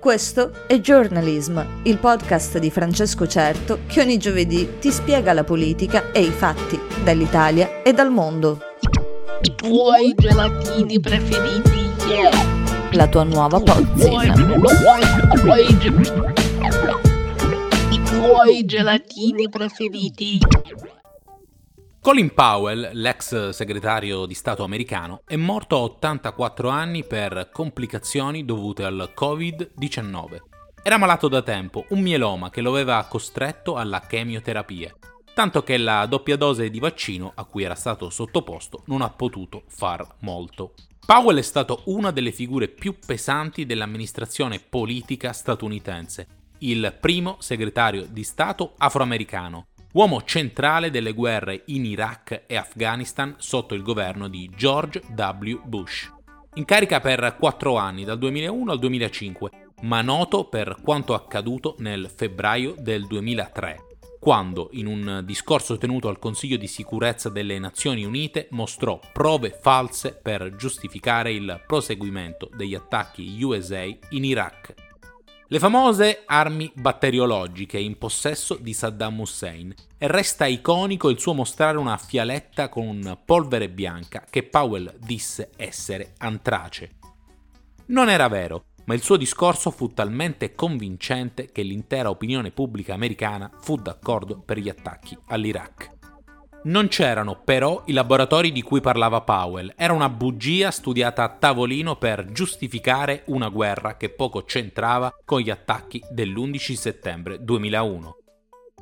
Questo è Journalism, il podcast di Francesco Certo che ogni giovedì ti spiega la politica e i fatti dall'Italia e dal mondo. I tuoi gelatini preferiti, yeah. La tua nuova pozzina. I tuoi gelatini preferiti. Colin Powell, l'ex segretario di Stato americano, è morto a 84 anni per complicazioni dovute al Covid-19. Era malato da tempo, un mieloma che lo aveva costretto alla chemioterapia, tanto che la doppia dose di vaccino a cui era stato sottoposto non ha potuto far molto. Powell è stato una delle figure più pesanti dell'amministrazione politica statunitense, il primo segretario di Stato afroamericano, uomo centrale delle guerre in Iraq e Afghanistan sotto il governo di George W. Bush. In carica per quattro anni, dal 2001 al 2005, ma noto per quanto accaduto nel febbraio del 2003, quando, in un discorso tenuto al Consiglio di sicurezza delle Nazioni Unite, mostrò prove false per giustificare il proseguimento degli attacchi USA in Iraq le famose armi batteriologiche in possesso di Saddam Hussein e resta iconico il suo mostrare una fialetta con polvere bianca che Powell disse essere antrace. Non era vero, ma il suo discorso fu talmente convincente che l'intera opinione pubblica americana fu d'accordo per gli attacchi all'Iraq. Non c'erano però i laboratori di cui parlava Powell, era una bugia studiata a tavolino per giustificare una guerra che poco c'entrava con gli attacchi dell'11 settembre 2001.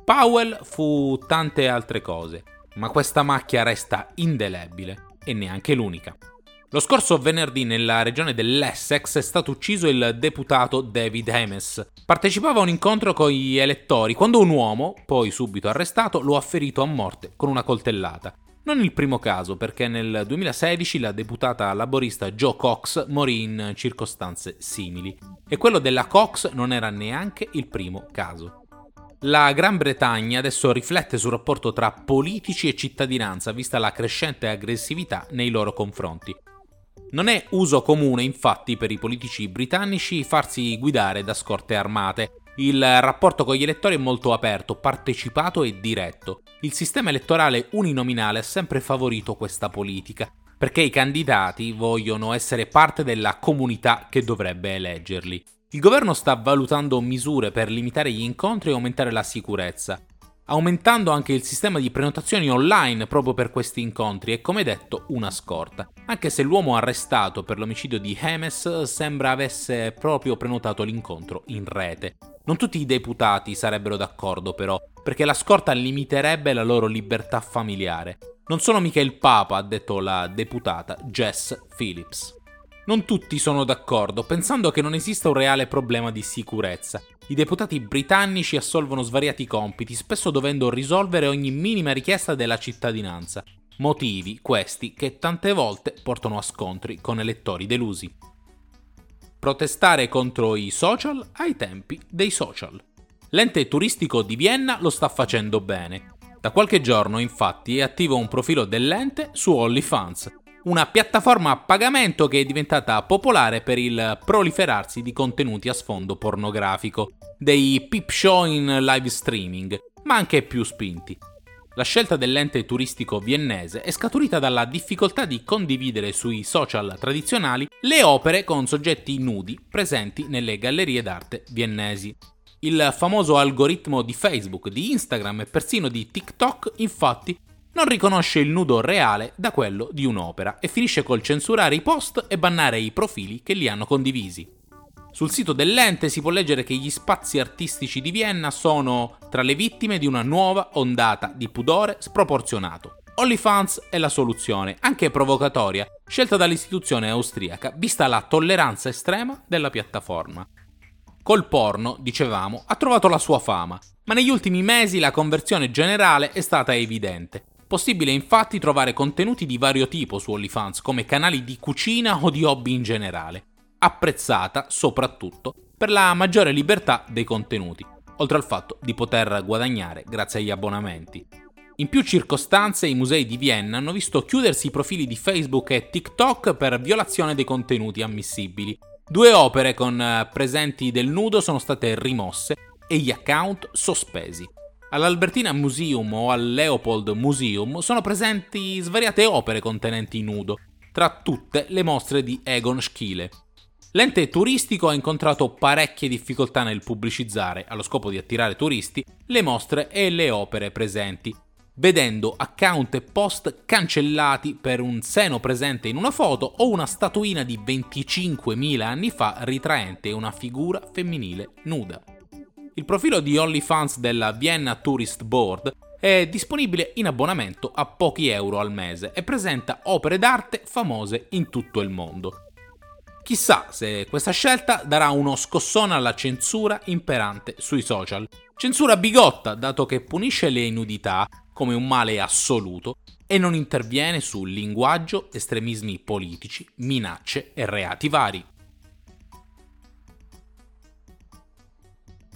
Powell fu tante altre cose, ma questa macchia resta indelebile e neanche l'unica. Lo scorso venerdì nella regione dell'Essex è stato ucciso il deputato David Ames. Partecipava a un incontro con gli elettori quando un uomo, poi subito arrestato, lo ha ferito a morte con una coltellata. Non il primo caso, perché nel 2016 la deputata laborista Joe Cox morì in circostanze simili. E quello della Cox non era neanche il primo caso. La Gran Bretagna adesso riflette sul rapporto tra politici e cittadinanza, vista la crescente aggressività nei loro confronti. Non è uso comune, infatti, per i politici britannici farsi guidare da scorte armate. Il rapporto con gli elettori è molto aperto, partecipato e diretto. Il sistema elettorale uninominale ha sempre favorito questa politica, perché i candidati vogliono essere parte della comunità che dovrebbe eleggerli. Il governo sta valutando misure per limitare gli incontri e aumentare la sicurezza aumentando anche il sistema di prenotazioni online proprio per questi incontri e come detto una scorta, anche se l'uomo arrestato per l'omicidio di Hemes sembra avesse proprio prenotato l'incontro in rete. Non tutti i deputati sarebbero d'accordo però, perché la scorta limiterebbe la loro libertà familiare. Non sono mica il Papa, ha detto la deputata Jess Phillips. Non tutti sono d'accordo, pensando che non esista un reale problema di sicurezza. I deputati britannici assolvono svariati compiti, spesso dovendo risolvere ogni minima richiesta della cittadinanza. Motivi, questi, che tante volte portano a scontri con elettori delusi. Protestare contro i social ai tempi dei social. L'ente turistico di Vienna lo sta facendo bene. Da qualche giorno, infatti, è attivo un profilo dell'ente su OnlyFans, una piattaforma a pagamento che è diventata popolare per il proliferarsi di contenuti a sfondo pornografico, dei peep show in live streaming, ma anche più spinti. La scelta dell'ente turistico viennese è scaturita dalla difficoltà di condividere sui social tradizionali le opere con soggetti nudi presenti nelle gallerie d'arte viennesi. Il famoso algoritmo di Facebook, di Instagram e persino di TikTok infatti non riconosce il nudo reale da quello di un'opera e finisce col censurare i post e bannare i profili che li hanno condivisi. Sul sito dell'ente si può leggere che gli spazi artistici di Vienna sono tra le vittime di una nuova ondata di pudore sproporzionato. OnlyFans è la soluzione, anche provocatoria, scelta dall'istituzione austriaca, vista la tolleranza estrema della piattaforma. Col porno, dicevamo, ha trovato la sua fama, ma negli ultimi mesi la conversione generale è stata evidente. Possibile infatti trovare contenuti di vario tipo su OnlyFans, come canali di cucina o di hobby in generale, apprezzata soprattutto per la maggiore libertà dei contenuti, oltre al fatto di poter guadagnare grazie agli abbonamenti. In più circostanze i musei di Vienna hanno visto chiudersi i profili di Facebook e TikTok per violazione dei contenuti ammissibili Due opere con eh, presenti del nudo sono state rimosse e gli account sospesi. All'Albertina Museum o al Leopold Museum sono presenti svariate opere contenenti nudo, tra tutte le mostre di Egon Schiele. L'ente turistico ha incontrato parecchie difficoltà nel pubblicizzare, allo scopo di attirare turisti, le mostre e le opere presenti, vedendo account e post cancellati per un seno presente in una foto o una statuina di 25.000 anni fa ritraente una figura femminile nuda. Il profilo di OnlyFans della Vienna Tourist Board è disponibile in abbonamento a pochi euro al mese e presenta opere d'arte famose in tutto il mondo. Chissà se questa scelta darà uno scossone alla censura imperante sui social. Censura bigotta, dato che punisce le nudità come un male assoluto e non interviene su linguaggio, estremismi politici, minacce e reati vari.